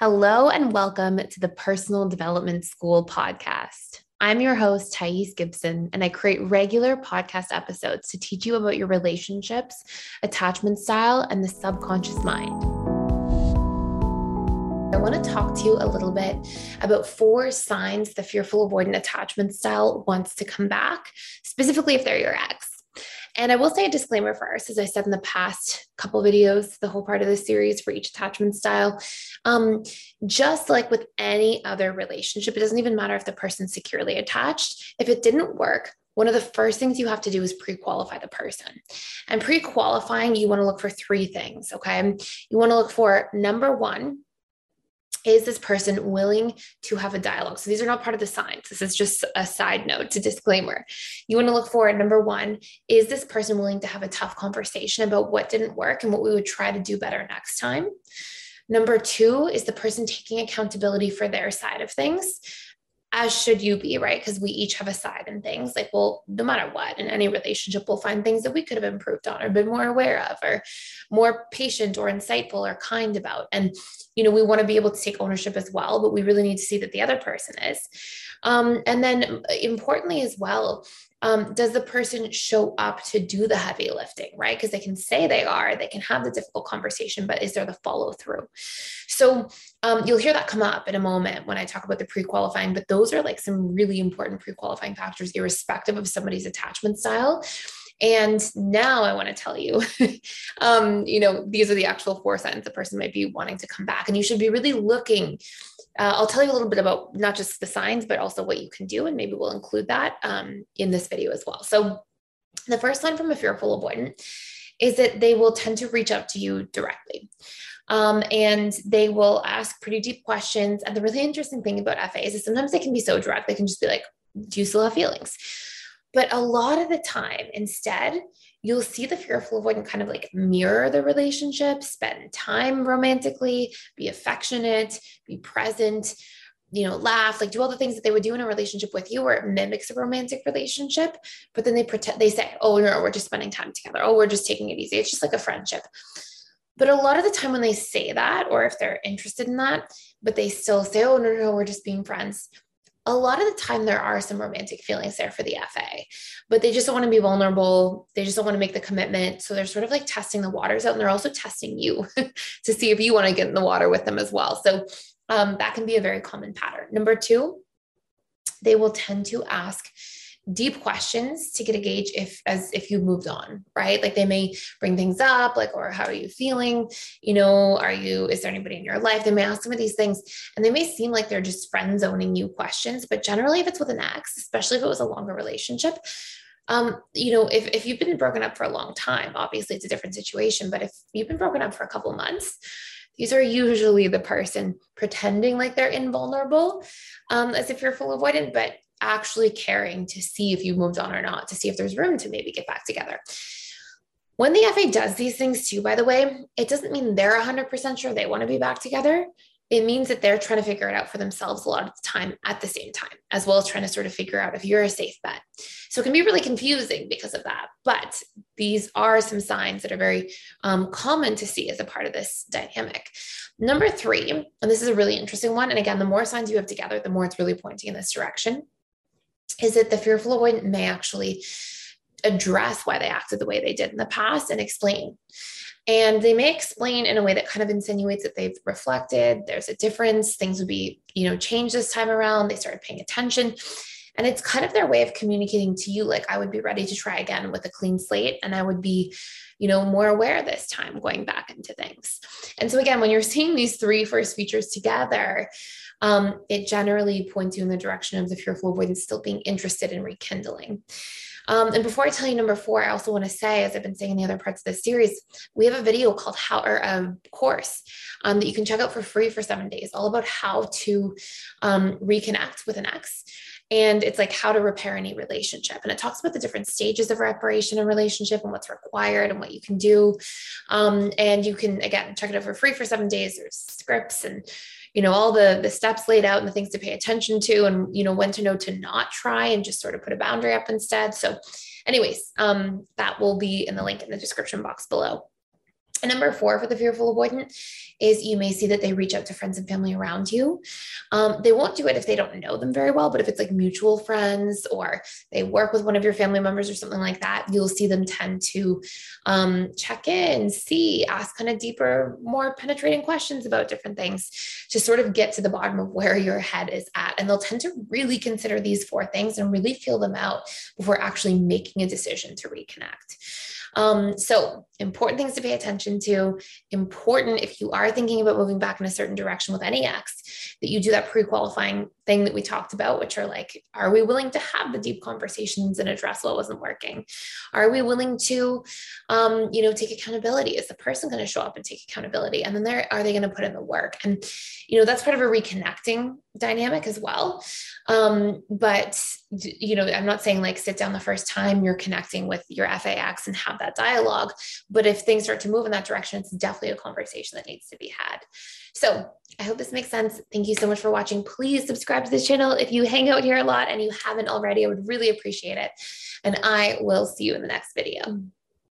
Hello and welcome to the Personal Development School podcast. I'm your host, Thais Gibson, and I create regular podcast episodes to teach you about your relationships, attachment style, and the subconscious mind. I want to talk to you a little bit about four signs the fearful avoidant attachment style wants to come back, specifically if they're your ex. And I will say a disclaimer first, as I said in the past couple videos, the whole part of the series for each attachment style. Um, just like with any other relationship, it doesn't even matter if the person's securely attached. If it didn't work, one of the first things you have to do is pre qualify the person. And pre qualifying, you want to look for three things. Okay. You want to look for number one, is this person willing to have a dialogue? So these are not part of the signs. This is just a side note to disclaimer. You want to look for number one, is this person willing to have a tough conversation about what didn't work and what we would try to do better next time? Number two, is the person taking accountability for their side of things? As should you be, right? Because we each have a side in things. Like, well, no matter what, in any relationship, we'll find things that we could have improved on or been more aware of or more patient or insightful or kind about. And, you know, we want to be able to take ownership as well, but we really need to see that the other person is. Um, and then importantly as well, um, does the person show up to do the heavy lifting, right? Because they can say they are, they can have the difficult conversation, but is there the follow through? So um, you'll hear that come up in a moment when I talk about the pre qualifying, but those are like some really important pre qualifying factors, irrespective of somebody's attachment style. And now I want to tell you, um, you know, these are the actual four signs the person might be wanting to come back. And you should be really looking uh, I'll tell you a little bit about not just the signs, but also what you can do. And maybe we'll include that um, in this video as well. So, the first sign from a fearful avoidant is that they will tend to reach out to you directly. Um, and they will ask pretty deep questions. And the really interesting thing about FAs is sometimes they can be so direct, they can just be like, Do you still have feelings? But a lot of the time, instead, you'll see the fearful avoidant kind of like mirror the relationship, spend time romantically, be affectionate, be present, you know, laugh, like do all the things that they would do in a relationship with you where it mimics a romantic relationship. But then they pretend, they say, oh, no, we're just spending time together. Oh, we're just taking it easy. It's just like a friendship. But a lot of the time when they say that, or if they're interested in that, but they still say, oh, no, no, we're just being friends, a lot of the time there are some romantic feelings there for the FA, but they just don't want to be vulnerable. They just don't want to make the commitment. So they're sort of like testing the waters out and they're also testing you to see if you want to get in the water with them as well. So um, that can be a very common pattern. Number two, they will tend to ask deep questions to get a gauge if as if you moved on right like they may bring things up like or how are you feeling you know are you is there anybody in your life they may ask some of these things and they may seem like they're just friend zoning you questions but generally if it's with an ex especially if it was a longer relationship um, you know, if, if you've been broken up for a long time, obviously it's a different situation. But if you've been broken up for a couple months, these are usually the person pretending like they're invulnerable, um, as if you're full avoidant, but actually caring to see if you moved on or not, to see if there's room to maybe get back together. When the FA does these things too, by the way, it doesn't mean they're 100% sure they want to be back together. It means that they're trying to figure it out for themselves a lot of the time at the same time, as well as trying to sort of figure out if you're a safe bet. So it can be really confusing because of that. But these are some signs that are very um, common to see as a part of this dynamic. Number three, and this is a really interesting one. And again, the more signs you have together, the more it's really pointing in this direction is that the fearful avoidant may actually address why they acted the way they did in the past and explain. And they may explain in a way that kind of insinuates that they've reflected, there's a difference, things would be, you know, changed this time around, they started paying attention. And it's kind of their way of communicating to you, like, I would be ready to try again with a clean slate. And I would be, you know, more aware this time going back into things. And so, again, when you're seeing these three first features together, um, it generally points you in the direction of the fearful avoidance still being interested in rekindling. Um, and before I tell you number four, I also want to say, as I've been saying in the other parts of this series, we have a video called how or a course um, that you can check out for free for seven days, all about how to um, reconnect with an ex. And it's like how to repair any relationship. And it talks about the different stages of reparation and relationship and what's required and what you can do. Um, and you can, again, check it out for free for seven days. There's scripts and you know all the the steps laid out and the things to pay attention to and you know when to know to not try and just sort of put a boundary up instead. So anyways um, that will be in the link in the description box below and number four for the fearful avoidant is you may see that they reach out to friends and family around you. Um, they won't do it if they don't know them very well, but if it's like mutual friends or they work with one of your family members or something like that, you'll see them tend to um, check in, see, ask kind of deeper, more penetrating questions about different things to sort of get to the bottom of where your head is at. And they'll tend to really consider these four things and really feel them out before actually making a decision to reconnect. Um, so, important things to pay attention to. Important if you are thinking about moving back in a certain direction with any ex, that you do that pre qualifying thing that we talked about, which are like, are we willing to have the deep conversations and address what wasn't working? Are we willing to, um, you know, take accountability? Is the person going to show up and take accountability? And then there, are they going to put in the work? And, you know, that's part of a reconnecting dynamic as well. Um, but, you know, I'm not saying like sit down the first time you're connecting with your FA ex and have that dialogue. But if things start to move in that direction, it's definitely a conversation that needs to be had. So I hope this makes sense. Thank you so much for watching. Please subscribe to this channel if you hang out here a lot and you haven't already. I would really appreciate it. And I will see you in the next video.